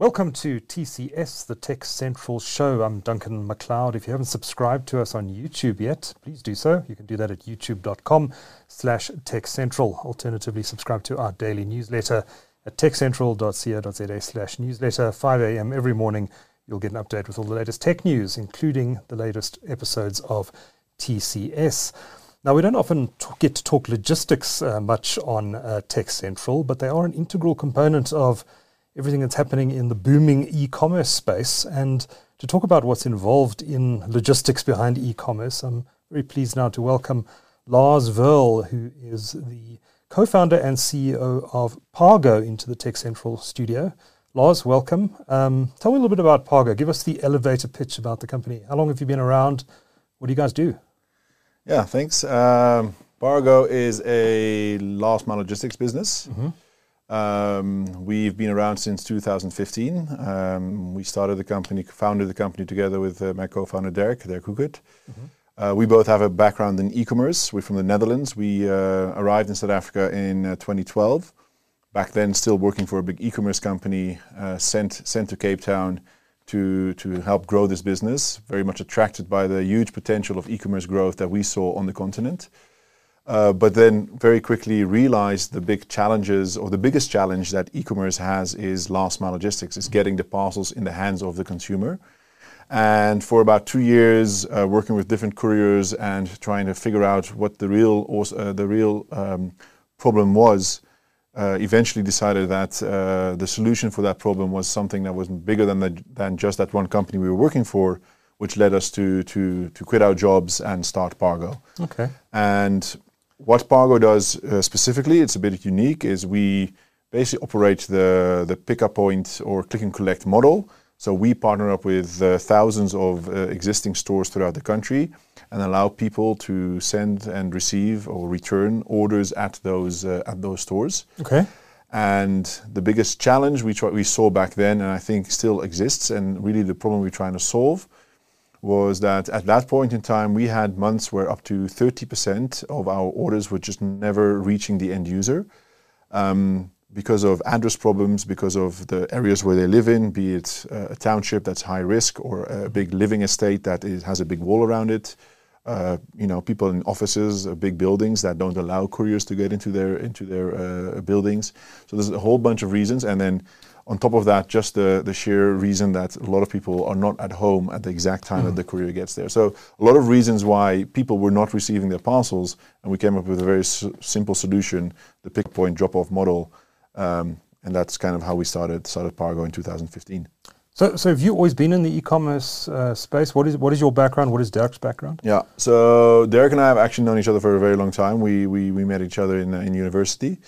Welcome to TCS, the TechCentral show. I'm Duncan McLeod. If you haven't subscribed to us on YouTube yet, please do so. You can do that at youtube.com slash techcentral. Alternatively, subscribe to our daily newsletter at techcentral.co.za slash newsletter. 5 a.m. every morning, you'll get an update with all the latest tech news, including the latest episodes of TCS. Now, we don't often get to talk logistics uh, much on uh, TechCentral, but they are an integral component of everything that's happening in the booming e-commerce space. And to talk about what's involved in logistics behind e-commerce, I'm very pleased now to welcome Lars Veul, who is the co-founder and CEO of Pargo, into the TechCentral studio. Lars, welcome. Um, tell me a little bit about Pargo. Give us the elevator pitch about the company. How long have you been around? What do you guys do? Yeah, thanks. Um, Pargo is a last mile logistics business. Mm-hmm. Um, we've been around since 2015. Um, we started the company, founded the company together with uh, my co-founder Derk, Derk Hoekert. Mm-hmm. Uh, we both have a background in e-commerce. We're from the Netherlands. We uh, arrived in South Africa in 2012. Back then, still working for a big e-commerce company, sent sent to Cape Town to to help grow this business. Very much attracted by the huge potential of e-commerce growth that we saw on the continent. Uh, but then very quickly realized the big challenges or the biggest challenge that e-commerce has is last mile logistics, is getting the parcels in the hands of the consumer. And for about two years, uh, working with different couriers and trying to figure out what the real uh, the real um, problem was, uh, eventually decided that uh, the solution for that problem was something that was bigger than the, than just that one company we were working for, which led us to to to quit our jobs and start Pargo. Okay. And what Pargo does uh, specifically, it's a bit unique, is we basically operate the, the pickup point or click and collect model. So we partner up with uh, thousands of uh, existing stores throughout the country and allow people to send and receive or return orders at those uh, at those stores. Okay. And the biggest challenge we try, we saw back then, and I think still exists, and really the problem we're trying to solve, was that at that point in time, we had months where up to 30% of our orders were just never reaching the end user um, because of address problems, because of the areas where they live in, be it uh, a township that's high risk or a big living estate that is, has a big wall around it. Uh, you know, people in offices, uh, big buildings that don't allow couriers to get into their into their uh, buildings. So there's a whole bunch of reasons, and then on top of that, just the, the sheer reason that a lot of people are not at home at the exact time mm. that the courier gets there. So a lot of reasons why people were not receiving their parcels, and we came up with a very s- simple solution, the pick point drop off model, um, and that's kind of how we started started Pargo in 2015. So, so have you always been in the e-commerce uh, space? What is what is your background? What is Derk's background? Yeah, so Derek and I have actually known each other for a very long time. We we, we met each other in uh, in university.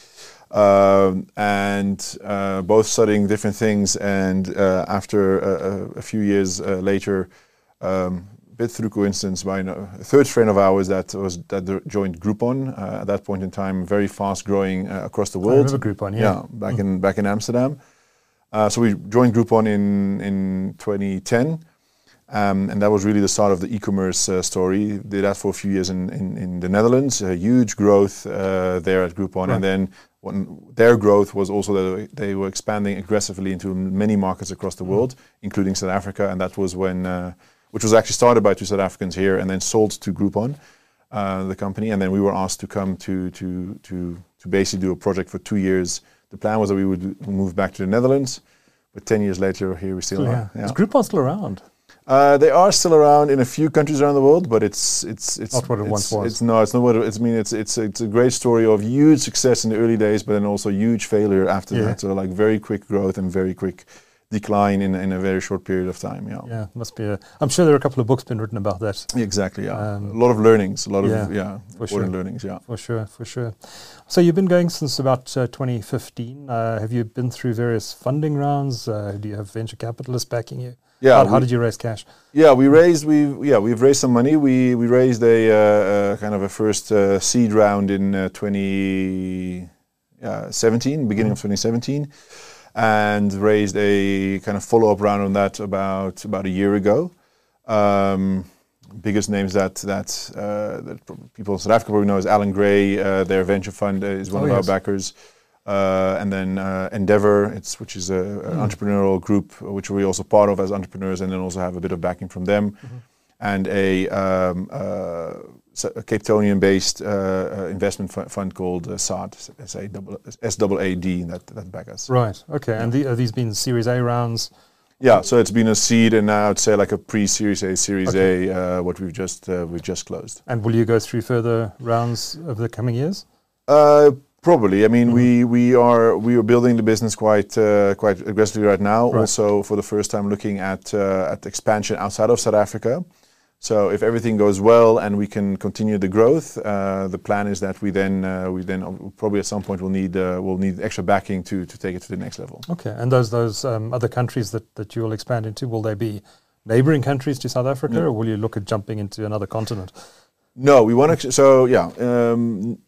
Um, and uh, both studying different things. And uh, after a, a, few years uh, later, um, bit through coincidence, by a third friend of ours that was that joined Groupon uh, at that point in time, very fast growing uh, across the world. I remember Groupon, yeah, yeah back mm. in back in Amsterdam. Uh, so we joined Groupon in in 2010. Um, and that was really the start of the e-commerce uh, story. Did that for a few years in, in, in the Netherlands, uh, huge growth uh, there at Groupon, right. and then their growth was also that they were expanding aggressively into many markets across the mm. world, including South Africa, and that was when, uh, which was actually started by two South Africans here and then sold to Groupon, uh, the company, and then we were asked to come to to to to basically do a project for two years. The plan was that we would move back to the Netherlands, but ten years later, here we still yeah. are. Yeah. Is Groupon still around? Uh, they are still around in a few countries around the world, but it's it's it's not what it it's, once was. It's no, it's not what it, it's. I mean, it's it's it's a great story of huge success in the early days, but then also huge failure after yeah. that. So like very quick growth and very quick decline in in a very short period of time. Yeah. Yeah, must be. A, I'm sure there are a couple of books been written about that. Exactly. Yeah. Um, a lot of learnings. A lot yeah, of yeah for sure. learnings. Yeah. For sure. For sure. So you've been going since about uh, 2015. Uh, have you been through various funding rounds? Uh, do you have venture capitalists backing you? Yeah. How, how, did you raise cash? Yeah, we raised we yeah we've raised some money. We we raised a uh, uh, kind of a first uh, seed round in uh, 2017, beginning mm-hmm. of 2017, and raised a kind of follow up round on that about about a year ago. Um, biggest names that that, uh, that people in South Africa probably know is Allan Gray. Uh, their venture fund is one oh, of yes. our backers. Uh, and then uh, Endeavor, it's, which is a, an entrepreneurial group, which we're also part of as entrepreneurs, and then also have a bit of backing from them. And a, um, uh, a Cape Townian-based uh, uh, investment fu- fund called uh, SAD, S-A-A-D, that, that back us. Right. Okay. And the, are these been Series A rounds? Yeah, so it's been a seed, and now I'd say like a pre-Series A, Series A, uh, what we've just uh, we've just closed. And will you go through further rounds over the coming years? Probably. I mean, Mm-hmm. we we are we are building the business quite uh, quite aggressively right now. Right. Also, for the first time, looking at uh, at expansion outside of South Africa. So, if everything goes well and we can continue the growth, uh, the plan is that we then uh, we then probably at some point will need uh, will need extra backing to to take it to the next level. Okay. And those those um, other countries that, that you will expand into, will they be neighboring countries to South Africa, No. or will you look at jumping into another continent? No, we want to. So yeah, um,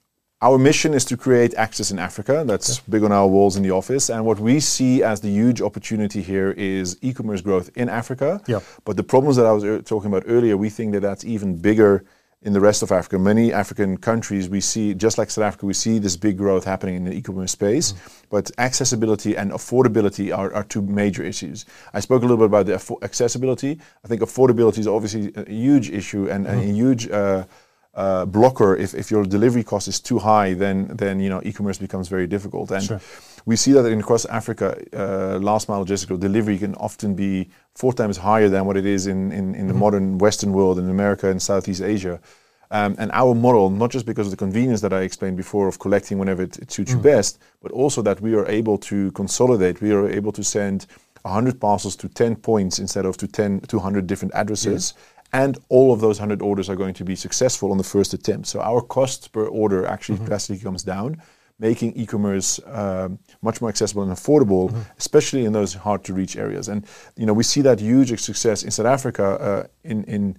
our mission is to create access in Africa. That's big on our walls in the office. And what we see as the huge opportunity here is e-commerce growth in Africa. Yeah. But the problems that I was ear- talking about earlier, we think that that's even bigger in the rest of Africa. Many African countries, we see, just like South Africa, we see this big growth happening in the e-commerce space. Mm. But accessibility and affordability are, are two major issues. I spoke a little bit about the affo- accessibility. I think affordability is obviously a huge issue and, and a mm-hmm. huge uh, uh, blocker. If, if your delivery cost is too high, then then you know e-commerce becomes very difficult. And Sure. we see that in across Africa, uh, last mile logistical delivery can often be four times higher than what it is in, in, in the modern Western world in America and Southeast Asia. Um, and our model, not just because of the convenience that I explained before of collecting whenever it, it suits you best, but also that we are able to consolidate. We are able to send 100 parcels to 10 points instead of to 10, 200 different addresses. And all of those 100 orders are going to be successful on the first attempt. So our cost per order actually drastically comes down, making e-commerce um, much more accessible and affordable, especially in those hard to reach areas. And you know we see that huge success in South Africa uh, in in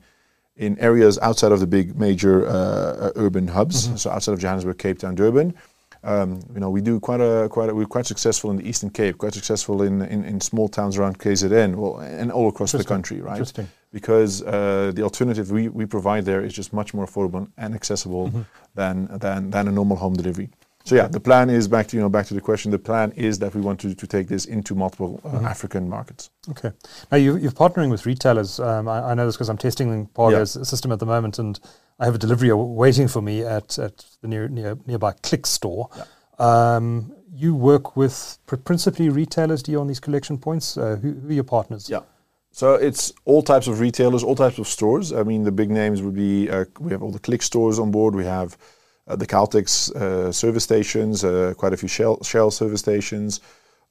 in areas outside of the big major uh, uh, urban hubs, so outside of Johannesburg, Cape Town, Durban. Um, you know, we do quite a quite a, we're quite successful in the Eastern Cape, quite successful in, in, in small towns around KZN, well, and all across the country, right? Interesting. Because uh, the alternative we, we provide there is just much more affordable and accessible than, than than a normal home delivery. So yeah, the plan is back to you know back to the question. The plan is that we want to, to take this into multiple uh, African markets. Okay. Now you, you're partnering with retailers. Um, I, I know this because I'm testing Pargo's system at the moment, and I have a delivery waiting for me at, at the near, near nearby Clicks store. Um, you work with principally retailers, do you, on these collection points? Uh, who, who are your partners? Yeah. So it's all types of retailers, all types of stores. I mean, the big names would be uh, we have all the Clicks stores on board. We have uh, the Caltex uh, service stations, uh, quite a few Shell, Shell service stations,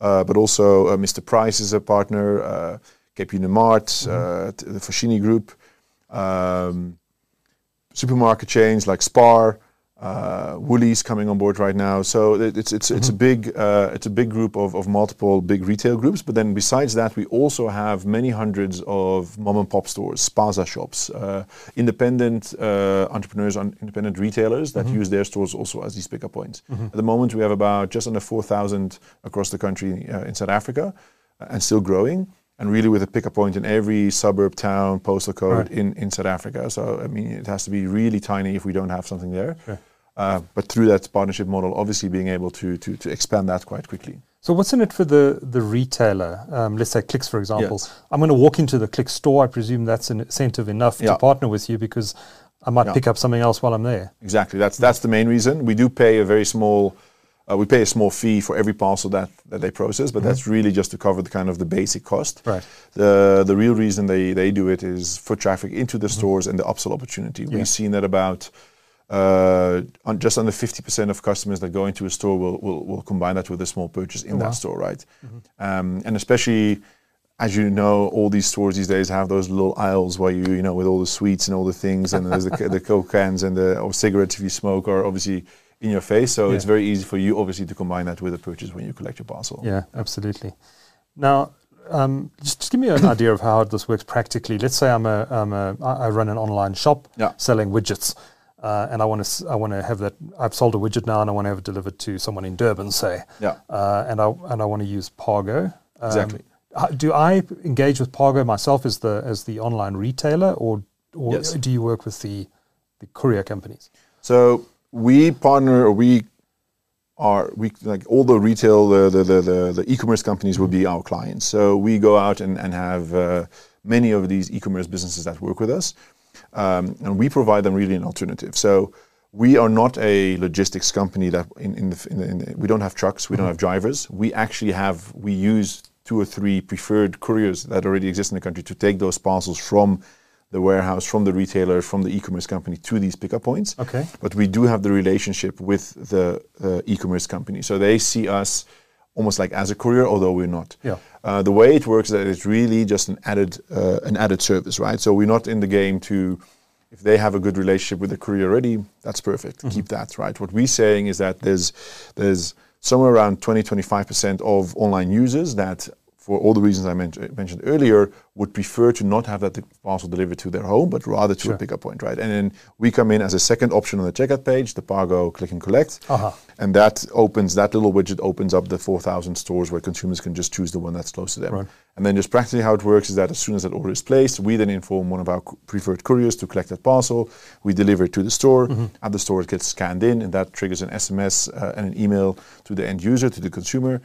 uh, but also uh, Mr. Price is a partner, uh, uh, t- the Foschini Group, um, supermarket chains like Spar. Uh, Woolies coming on board right now, so it- it's it's it's a big uh, it's a big group of, of multiple big retail groups. But then besides that, we also have many hundreds of mom and pop stores, spaza shops, uh, independent uh, entrepreneurs, un- independent retailers that use their stores also as these pickup points. At the moment, we have about just under four thousand across the country uh, in South Africa, uh, and still growing. And really, with a pickup point in every suburb, town, postal code Right. in, in South Africa. So, I mean, it has to be really tiny if we don't have something there. Sure. Uh, but through that partnership model, obviously being able to, to, to expand that quite quickly. So what's in it for the the retailer? Um, let's say Clicks, for example. I'm going to walk into the Clicks store. I presume that's an incentive enough to partner with you because I might pick up something else while I'm there. Exactly. That's that's the main reason. We do pay a very small, uh, we pay a small fee for every parcel that, that they process, but that's really just to cover the kind of the basic cost. Right. The the real reason they, they do it is foot traffic into the stores and the upsell opportunity. We've seen that about uh, on just under 50% of customers that go into a store will, will, will combine that with a small purchase in Oh, that wow. store, right? Um, and especially as you know, all these stores these days have those little aisles where you, you know, with all the sweets and all the things, and there's the, the Coke cans and the or cigarettes if you smoke are obviously in your face. So it's very easy for you, obviously, to combine that with a purchase when you collect your parcel. Yeah, absolutely. Now, um, just, just give me an idea of how this works practically. Let's say I'm a, I'm a I I run an online shop Yeah. selling widgets, uh, and I want to I want to have that. I've sold a widget now, and I want to have it delivered to someone in Durban, say. Yeah. Uh, and I and I want to use Pargo. Um, Exactly. Do I engage with Pargo myself as the as the online retailer, or or Yes. do you work with the the courier companies? So we partner, we are we like all the retail the the the, the, the e-commerce companies will be our clients. So we go out and and have uh, many of these e-commerce businesses that work with us, um, and we provide them really an alternative. So we are not a logistics company that in, in, the, in, the, in the, we don't have trucks, we don't have drivers. We actually have we use two or three preferred couriers that already exist in the country to take those parcels from the warehouse, from the retailer, from the e-commerce company to these pickup points. Okay. But we do have the relationship with the uh, e-commerce company, so they see us almost like as a courier, although we're not. Yeah. Uh, the way it works is that it's really just an added uh, an added service, right? So we're not in the game to if they have a good relationship with the courier already, that's perfect. Mm-hmm. Keep that, right? What we're saying is that there's there's somewhere around 20 25% of online users that for all the reasons I mentioned earlier, would prefer to not have that parcel delivered to their home, but rather to sure. a pickup point, right? And then we come in as a second option on the checkout page, the Pargo click and collect, uh-huh. and that opens that little widget opens up the 4,000 stores where consumers can just choose the one that's close to them. Right. And then just practically how it works is that as soon as that order is placed, we then inform one of our preferred couriers to collect that parcel. We deliver it to the store. Mm-hmm. At the store, it gets scanned in, and that triggers an SMS uh, and an email to the end user, to the consumer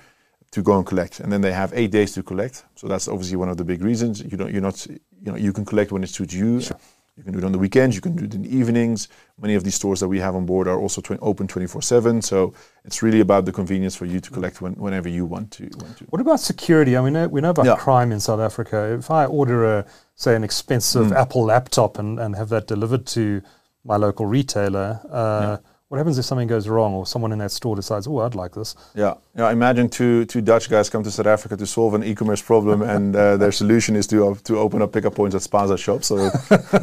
to go and collect, and then they have eight days to collect. So that's obviously one of the big reasons. You don't, you're not, you know, you can collect when it suits you. Sure. You can do it on the weekends. You can do it in the evenings. Many of these stores that we have on board are also tw- open 24/7. So it's really about the convenience for you to collect when, whenever you want to, want to. What about security? I mean, we know about yeah. crime in South Africa. If I order a, say, an expensive mm. Apple laptop and, and have that delivered to my local retailer. Uh, yeah what happens if something goes wrong or someone in that store decides, oh, I'd like this? Yeah. yeah imagine two, two Dutch guys come to South Africa to solve an e-commerce problem and uh, their solution is to, uh, to open up pickup points at Spaza shops. So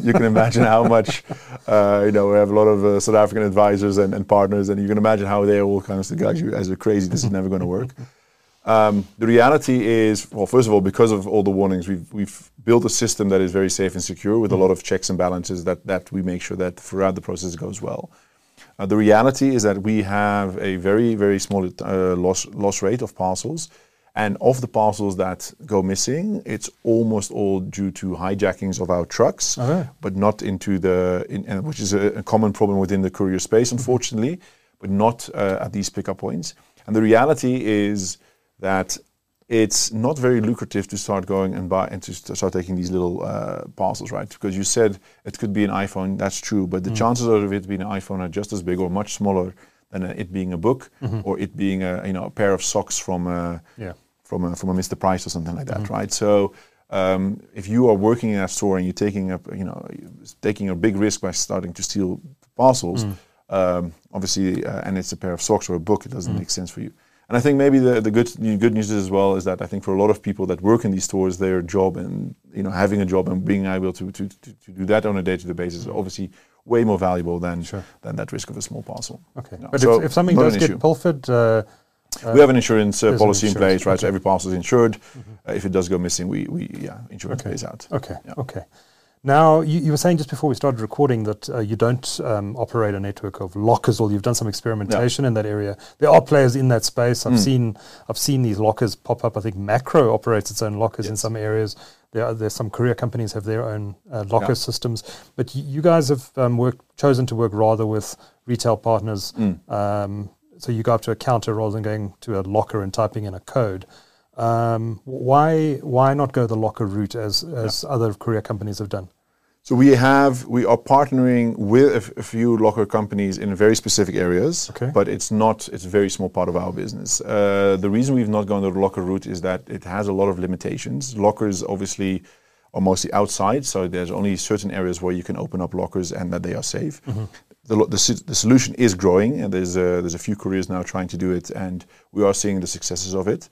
you can imagine how much, uh, you know, we have a lot of uh, South African advisors and, and partners and you can imagine how they all kind of say, guys, you guys are crazy. This is never going to work. Um, the reality is, well, first of all, because of all the warnings, we've, we've built a system that is very safe and secure with a lot of checks and balances that, that we make sure that throughout the process goes well. Uh, the reality is that we have a very, very small uh, loss, loss rate of parcels. And of the parcels that go missing, it's almost all due to hijackings of our trucks, okay. but not into the, in, uh, which is a, a, common problem within the courier space, unfortunately, but not uh, at these pickup points. And the reality is that it's not very lucrative to start going and buy and to start taking these little uh, parcels, right? Because you said it could be an iPhone, that's true, but the mm. chances of it being an iPhone are just as big or much smaller than it being a book mm-hmm. or it being a you know a pair of socks from a, yeah. from a, from a Mr. Price or something like that, mm-hmm. right? So um, if you are working in a store and you're taking a you know taking a big risk by starting to steal parcels, mm. um, obviously, uh, and it's a pair of socks or a book, it doesn't mm. make sense for you. And I think maybe the, the good good news as well is that I think for a lot of people that work in these stores, their job and you know having a job and being able to to, to, to do that on a day to day basis is obviously way more valuable than sure. than that risk of a small parcel. Okay, no. but so if, if, something does get pilfered. Uh, uh, we have an insurance uh, policy an insurance. in place, right? Okay. So every parcel is insured. Mm-hmm. Uh, if it does go missing, we, we yeah, insurance okay. pays out. Okay, yeah. okay. Now, you, you, were saying just before we started recording that uh, you don't um, operate a network of lockers, or you've done some experimentation yeah. in that area. There are players in that space. I've mm. seen I've seen these lockers pop up. I think Makro operates its own lockers yes. in some areas. There are there's some courier companies have their own uh, locker yeah. systems, but y- you guys have um, worked, chosen to work rather with retail partners. Mm. Um, so you go up to a counter rather than going to a locker and typing in a code. Um, why why not go the locker route as as yeah. other courier companies have done? So we have we are partnering with a, few locker companies in very specific areas, okay. but it's not it's a very small part of our business. Uh, the reason we've not gone the locker route is that it has a lot of limitations. Lockers obviously are mostly outside, so there's only certain areas where you can open up lockers and that they are safe. Mm-hmm. The, the, the, solution is growing, and there's a, there's a few couriers now trying to do it, and we are seeing the successes of it.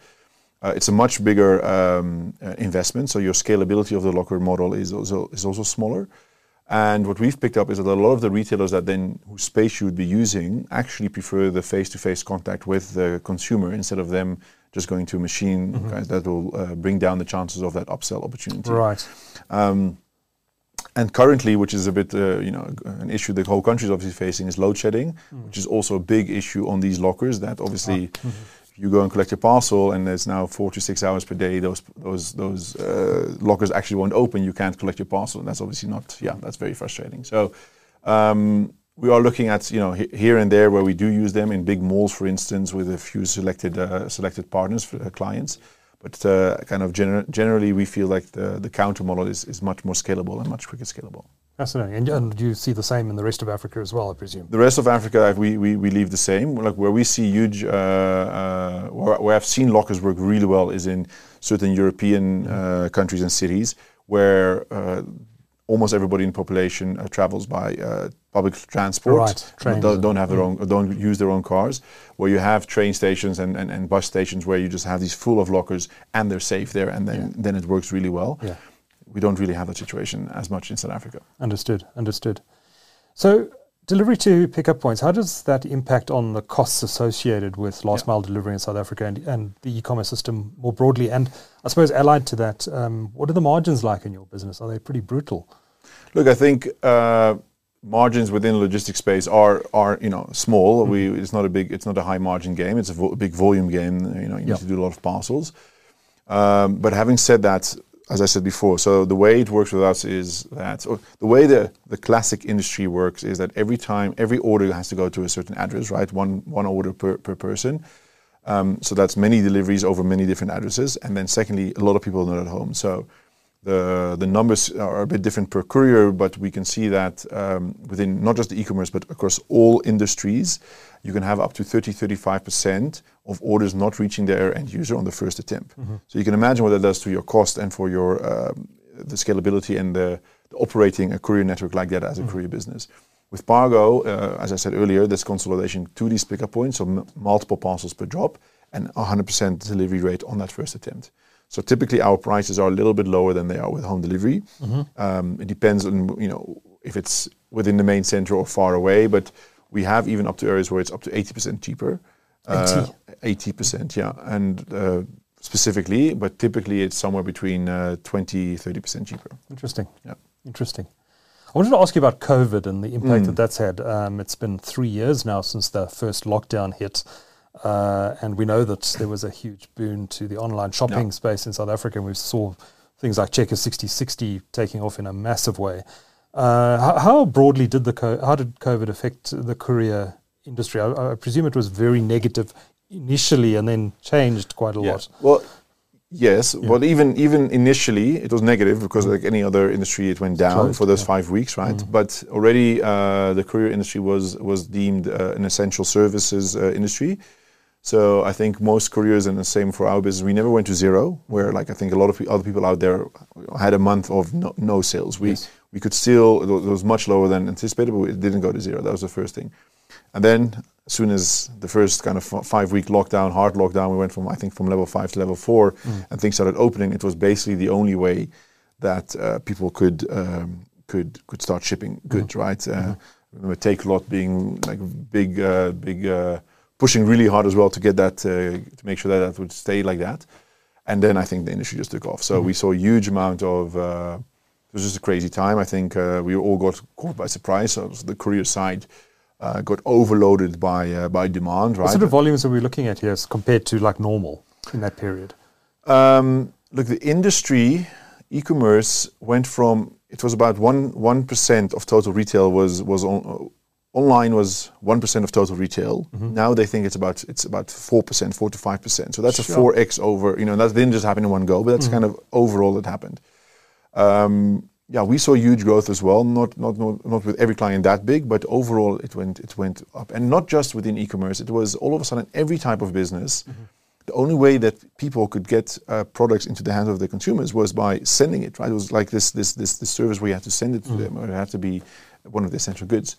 Uh, it's a much bigger um, uh, investment, so your scalability of the locker model is also is also smaller. And what we've picked up is that a lot of the retailers that then whose space you would be using actually prefer the face-to-face contact with the consumer instead of them just going to a machine mm-hmm. that will uh, bring down the chances of that upsell opportunity. Right. Um, and currently, which is a bit, uh, you know, an issue the whole country is obviously facing, is load shedding, mm. which is also a big issue on these lockers. That obviously, ah. mm-hmm you go and collect your parcel and there's now four to six hours per day those those those uh, lockers actually won't open you can't collect your parcel and that's obviously not yeah that's very frustrating so um, we are looking at you know here and there where we do use them in big malls, for instance, with a few selected uh, selected partners for uh, clients. But uh, kind of gener- generally, we feel like the, the counter model is, is much more scalable and much quicker scalable. Fascinating. And, and you see the same in the rest of Africa as well, I presume? The rest of Africa, we, we, we leave the same. Like where we see huge, uh, uh, where, where, I've seen lockers work really well is in certain European uh, countries and cities where uh, almost everybody in the population uh, travels by uh, public transport. Right, don't, don't, have their mm. own, don't use their own cars. Where you have train stations and, and, and, bus stations where you just have these full of lockers and they're safe there, and then yeah. then it works really well. Yeah. We don't really have that situation as much in South Africa. Understood. Understood. So. Delivery to pickup points, how does that impact on the costs associated with last yeah. mile delivery in South Africa and, and the e commerce system more broadly? And I suppose, allied to that, um, what are the margins like in your business? Are they pretty brutal? Look, I think uh, margins within the logistics space are are you know small. Mm-hmm. We it's not a big it's not a high margin game. It's a vo- big volume game. You know you need to do a lot of parcels. Um, but having said that, as I said before, so the way it works with us is that the way the the classic industry works is that every time every order has to go to a certain address, right? One one order per per person. Um, so that's many deliveries over many different addresses, and then secondly, a lot of people are not at home. So the, the numbers are a bit different per courier, but we can see that um, within not just the e-commerce, but across all industries, you can have up to 30, 35% of orders not reaching their end user on the first attempt. Mm-hmm. So you can imagine what that does to your cost and for your um, the scalability and the, the, operating a courier network like that as mm-hmm. a courier business. With Pargo, uh, as I said earlier, there's consolidation to these pickup points, so m- multiple parcels per drop, and 100% delivery rate on that first attempt. So typically our prices are a little bit lower than they are with home delivery. Mm-hmm. Um, it depends on you know if it's within the main center or far away, but we have even up to areas where it's up to 80% cheaper. 80? Uh, percent yeah. And uh, specifically, but typically it's somewhere between uh, 20, 30% cheaper. Interesting. Yeah. Interesting. I wanted to ask you about COVID and the impact mm. that that's had. Um, it's been three years now since the first lockdown hit. Uh, and we know that there was a huge boon to the online shopping space in South Africa. And we saw things like Checkers Sixty60 taking off in a massive way. Uh, how, how, broadly did the co- how did COVID affect the courier industry? I, I, presume it was very negative initially and then changed quite a yeah. lot. Well, yes, yeah. but even even initially it was negative because like any other industry, it went down Closed, for those yeah. five weeks, right? Mm. But already uh, the courier industry was was deemed uh, an essential services uh, industry. So I think most couriers, and the same for our business, we never went to zero. Where like I think a lot of other people out there had a month of no, no sales. We yes. We could still it was much lower than anticipated, but it didn't go to zero. That was the first thing. And then as soon as the first kind of five week lockdown, hard lockdown, we went from I think from level five to level four, mm. and things started opening. It was basically the only way that uh, people could um, could could start shipping goods, mm. right? Uh, mm-hmm. Remember Takealot being like big uh, big uh, pushing really hard as well to get that uh, to make sure that that would stay like that. And then I think the industry just took off. So mm-hmm. we saw a huge amount of. Uh, it was just a crazy time. I think uh, we all got caught by surprise. So the courier side uh, got overloaded by uh, by demand. Right. What sort of volumes are we looking at here as compared to like normal in that period? Um, look, the industry e-commerce went from it was about one one percent of total retail was was on, online was 1% of total retail. Mm-hmm. Now they think it's about it's about 4%, 4 to 5%. So that's sure. a 4x over, you know, that didn't just happen in one go, but that's mm-hmm. kind of overall that happened. Um, yeah, we saw huge growth as well. Not, not not not with every client that big, but overall it went it went up, and not just within e-commerce. It was all of a sudden every type of business. Mm-hmm. The only way that people could get uh, products into the hands of the consumers was by sending it. Right? It was like this this this, this service where you had to send it to mm-hmm. them, or it had to be one of the essential goods.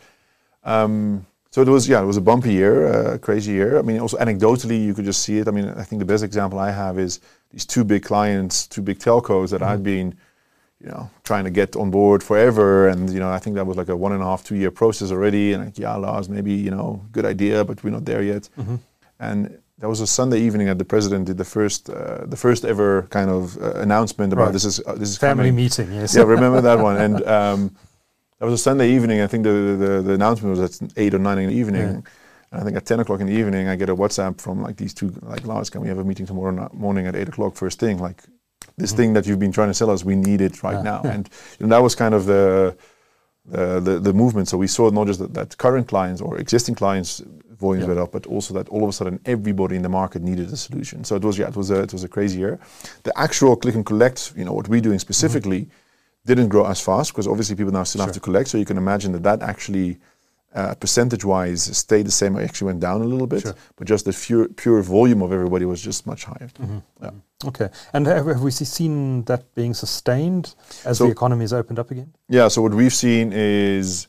Um, so it was, yeah, it was a bumpy year, a crazy year. I mean, also anecdotally, you could just see it. I mean, I think the best example I have is these two big clients, two big telcos that mm-hmm. I'd been, you know, trying to get on board forever. And, you know, I think that was like a one and a half, two year process already. And like, yeah, Lars, maybe, you know, good idea, but we're not there yet. Mm-hmm. And that was a Sunday evening that the president did the first, uh, the first ever kind of uh, announcement about right. this is uh, this is family coming. meeting. Yes. Yeah, remember that one. And um, that was a Sunday evening. I think the, the, the announcement was at eight or nine in the evening. Yeah. And I think at ten o'clock in the evening, I get a WhatsApp from like these two like Lars, can we have a meeting tomorrow morning at eight o'clock first thing? Like this mm-hmm. thing that you've been trying to sell us, we need it right yeah. now. And you know, that was kind of the the, the, the movement. So we saw not just that, that current clients or existing clients volumes went up, but also that all of a sudden everybody in the market needed a solution. So it was yeah, it was a it was a crazy year. The actual click and collect, you know, what we're doing specifically, didn't grow as fast because obviously people now still have Mm-hmm. To collect. So you can imagine that that actually. Uh, percentage-wise, stayed the same. or Actually, went down a little bit, Sure. but just the pure, pure volume of everybody was just much higher. Mm-hmm. Yeah. Okay. And have, have we seen that being sustained as So- the economy has opened up again? Yeah, so what we've seen is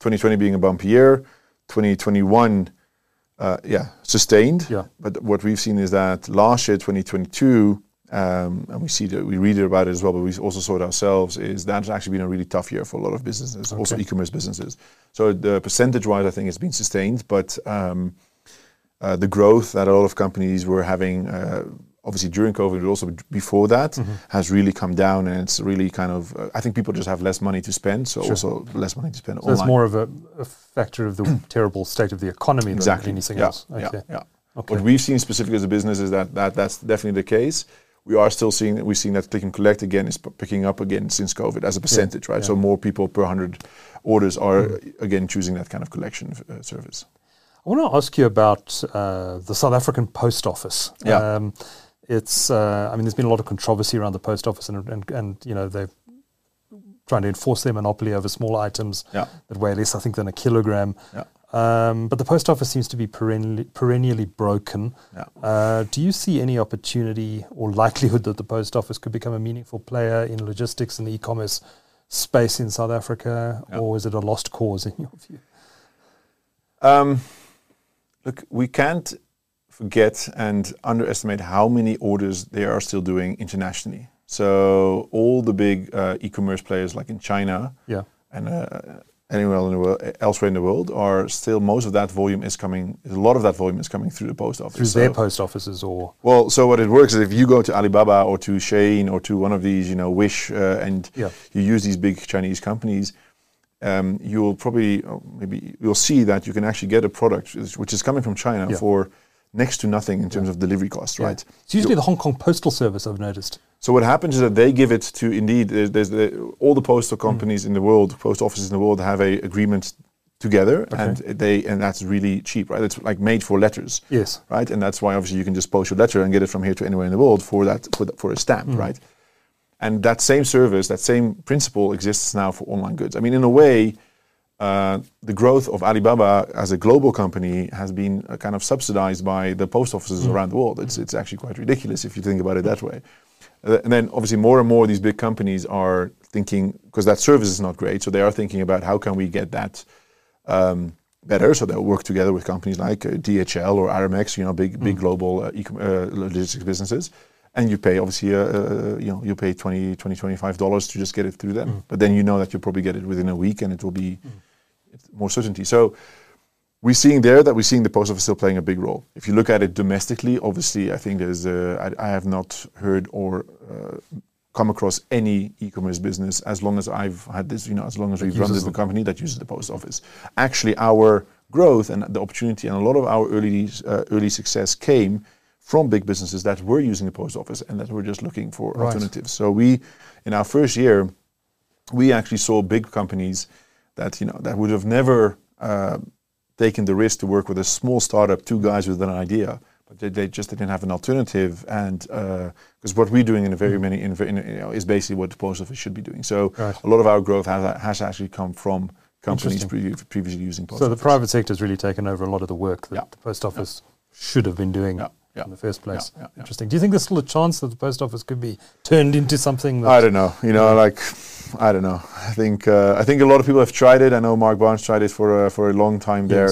2020 being a bumpy year, 2021, uh, yeah, sustained. Yeah. But what we've seen is that last year, 2022, um, and we see that we read about it as well, but we also saw it ourselves, is that's actually been a really tough year for a lot of businesses, also e-commerce businesses. So the percentage-wise, I think it's been sustained, but um, uh, the growth that a lot of companies were having, uh, obviously during COVID, but also before that, Mm-hmm. has really come down, and it's really kind of. Uh, I think people just have less money to spend, so Sure. also less money to spend So it's more of a, a factor of the terrible state of the economy exactly than anything yeah, else. Yeah, Okay. yeah. Okay. What we've seen specifically as a business is that, that that's definitely the case. We are still seeing we've seen that click and collect again is p- picking up again since COVID as a percentage, right? yeah. So more people per hundred orders are again choosing that kind of collection uh, service. I want to ask you about uh, the South African Post Office. Yeah. Um, it's, uh, I mean, there's been a lot of controversy around the Post Office, and, and, and you know, they're trying to enforce their monopoly over small items Yeah. that weigh less, I think, than a kilogram. Yeah. Um, but the post office seems to be perennially, perennially broken. Yeah. Uh, do you see any opportunity or likelihood that the post office could become a meaningful player in logistics and the e-commerce space in South Africa, Yeah. or is it a lost cause in your view? Um, look, we can't forget and underestimate how many orders they are still doing internationally. So all the big uh, e-commerce players, like in China Yeah. and uh, anywhere in the world, elsewhere in the world, are still most of that volume is coming. A lot of that volume is coming through the post office. Through So- their post offices or well, so what it works is if you go to Alibaba or to Shein or to one of these, you know, Wish, uh, and Yeah. you use these big Chinese companies, um, you'll probably uh, maybe you'll see that you can actually get a product which- is coming from China Yeah. for next to nothing in terms of delivery costs, Yeah. right? It's usually the Hong Kong Postal Service, I've noticed. So what happens is that they give it to indeed there's, there's the, all the postal Hmm. companies in the world, post offices in the world have a agreement together, Okay. and they and that's really cheap, right? It's like made for letters Yes. right? And that's why obviously you can just post your letter and get it from here to anywhere in the world for that for, the, for a stamp, Mm. right? And that same service, that same principle exists now for online goods. I mean, in a way, uh, the growth of Alibaba as a global company has been uh, kind of subsidized by the post offices Mm. around the world. It's it's actually quite ridiculous if you think about it that way. Uh, and then obviously more and more these big companies are thinking because that service is not great, so they are thinking about how can we get that um, better. So they'll work together with companies like uh, DHL or Aramex, you know, big big global uh, e- uh, logistics businesses. And you pay obviously, uh, uh, you know, you pay 20, 20 25 dollars to just get it through them. But then you know that you'll probably get it within a week, and it will be it's more certainty. So we're seeing there that we're seeing the post office still playing a big role. If you look at it domestically, obviously, I think there's uh, I, I have not heard or uh, come across any e-commerce business as long as I've had this, you know, as long as we've run this them. company that uses the post office. Actually, our growth and the opportunity and a lot of our early uh, early success came from big businesses that were using the post office and that were just looking for Right. alternatives. So we, in our first year, we actually saw big companies that you know that would have never uh, taken the risk to work with a small startup, two guys with an idea, but they, they just didn't have an alternative. And uh, because what we're doing in a very many in, in, you know, is basically what the post office should be doing. So Right. a lot of our growth has, has actually come from companies pre- previously using post So the private sector has really taken over a lot of the work that Yeah. the post office should have been doing Yeah, yeah, in the first place. yeah, yeah. Interesting. Do you think there's still a chance that the post office could be turned into something that I don't know. You know, like I don't know. I think uh, I think a lot of people have tried it. I know Mark Barnes tried it for uh, for a long time there.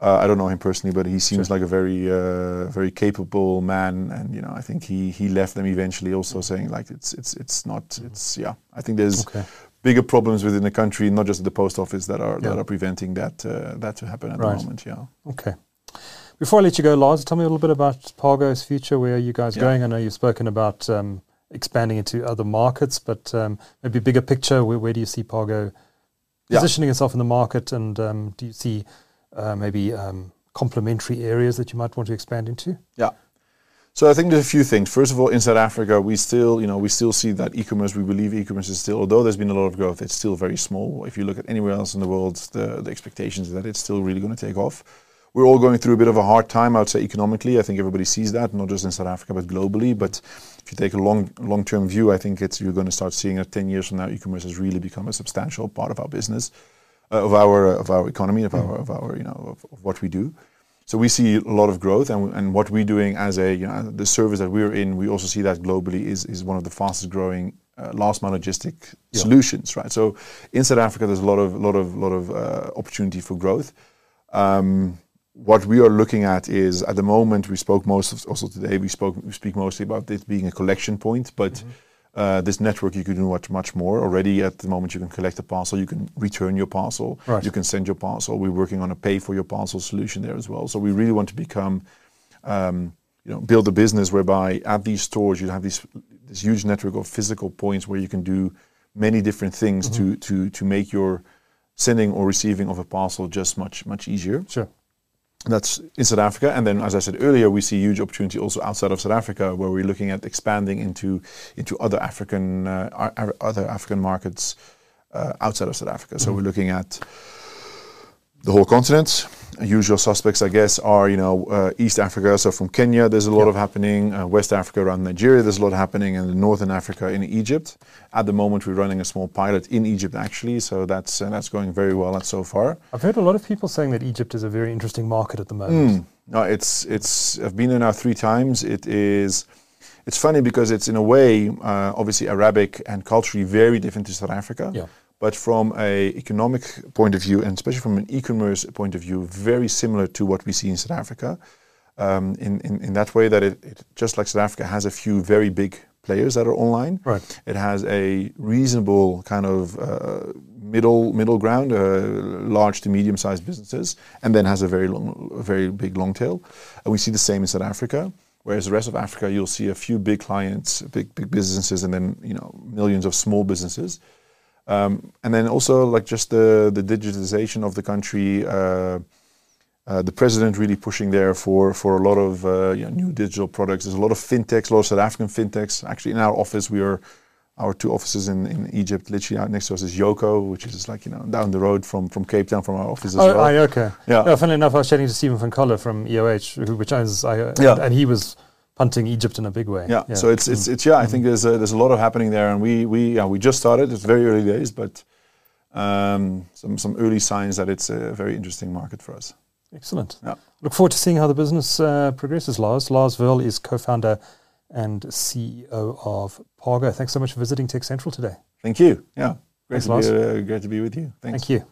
Uh, I don't know him personally, but he seems Sure. like a very uh, very capable man, and you know, I think he he left them eventually, also saying like it's it's it's not it's yeah. I think there's Okay. bigger problems within the country, not just the post office, that are that are preventing that uh, that to happen at Right. the moment. Yeah. Okay. Before I let you go, Lars, tell me a little bit about Pargo's future. Where are you guys Yeah. going? I know you've spoken about um, expanding into other markets, but um, maybe bigger picture. Where, where do you see Pargo Yeah. positioning itself in the market, and um, do you see uh, maybe um, complementary areas that you might want to expand into? Yeah. So I think there's a few things. First of all, in South Africa, we still, you know, we still see that e-commerce. We believe e-commerce is still, although there's been a lot of growth, it's still very small. If you look at anywhere else in the world, the, the expectations is that it's still really going to take off. We're all going through a bit of a hard time, I would say, economically. I think everybody sees that, not just in South Africa, but globally. But if you take a long, long-term view, I think it's you're going to start seeing that 10 years from now, e-commerce has really become a substantial part of our business, uh, of our of our economy, of our of our you know of, of what we do. So we see a lot of growth, and, and what we're doing as a you know, the service that we're in, we also see that globally is is one of the fastest growing uh, last mile logistic Yeah. solutions, right? So in South Africa, there's a lot of lot of lot of uh, opportunity for growth. Um, what we are looking at is at the moment we spoke most of, also today we spoke we speak mostly about this being a collection point, but Mm-hmm. uh, this network you can do much much more already. At the moment, you can collect a parcel, you can return your parcel, Right. you can send your parcel. We're working on a pay for your parcel solution there as well. So we really want to become, um, you know, build a business whereby at these stores you have these this huge network of physical points where you can do many different things to to to make your sending or receiving of a parcel just much much easier. Sure. That's in South Africa, and then as I said earlier, we see huge opportunity also outside of South Africa, where we're looking at expanding into into other African uh, other African markets uh, outside of South Africa. So we're looking at the whole continent. Usual suspects, I guess, are you know uh, East Africa. So from Kenya, there's a lot Yeah. of happening. Uh, West Africa around Nigeria, there's a lot happening, and Northern Africa in Egypt. At the moment, we're running a small pilot in Egypt actually. So that's uh, that's going very well so far. I've heard a lot of people saying that Egypt is a very interesting market at the moment. Mm. No, it's it's. I've been there now three times. It is. It's funny because it's in a way, uh, obviously Arabic and culturally very different to South Africa. Yeah. But from a economic point of view, and especially from an e-commerce point of view, very similar to what we see in South Africa. Um, in, in in that way that it, it just like South Africa has a few very big players that are online. Right. It has a reasonable kind of uh, middle middle ground, uh, large to medium sized businesses, and then has a very long, a very big long tail. And we see the same in South Africa. Whereas the rest of Africa, you'll see a few big clients, big big businesses, and then you know millions of small businesses. Um, and then also like just the the digitization of the country. Uh, uh, the president really pushing there for for a lot of uh, you know, new digital products. There's a lot of fintechs, a lot of South African fintechs. Actually, in our office, we are our two offices in, in Egypt. Literally out next to us is Yoco, which is like you know down the road from from Cape Town from our office as Oh, well. aye, okay. Yeah. Yeah, funnily enough, I was chatting to Stephen van Coller from EOH, who, which owns IO, Yeah. and, and he was punting Egypt in a big way. yeah. So it's it's it's yeah. I think there's a, there's a lot of happening there, and we we yeah, we just started. It's very early days, but um, some some early signs that it's a very interesting market for us. Excellent. Yeah. Look forward to seeing how the business uh, progresses, Lars. Lars Veul is co-founder and CEO of Pargo. Thanks so much for visiting TechCentral today. Thank you. Yeah, great Thanks, to be uh, great to be with you. Thanks. Thank you.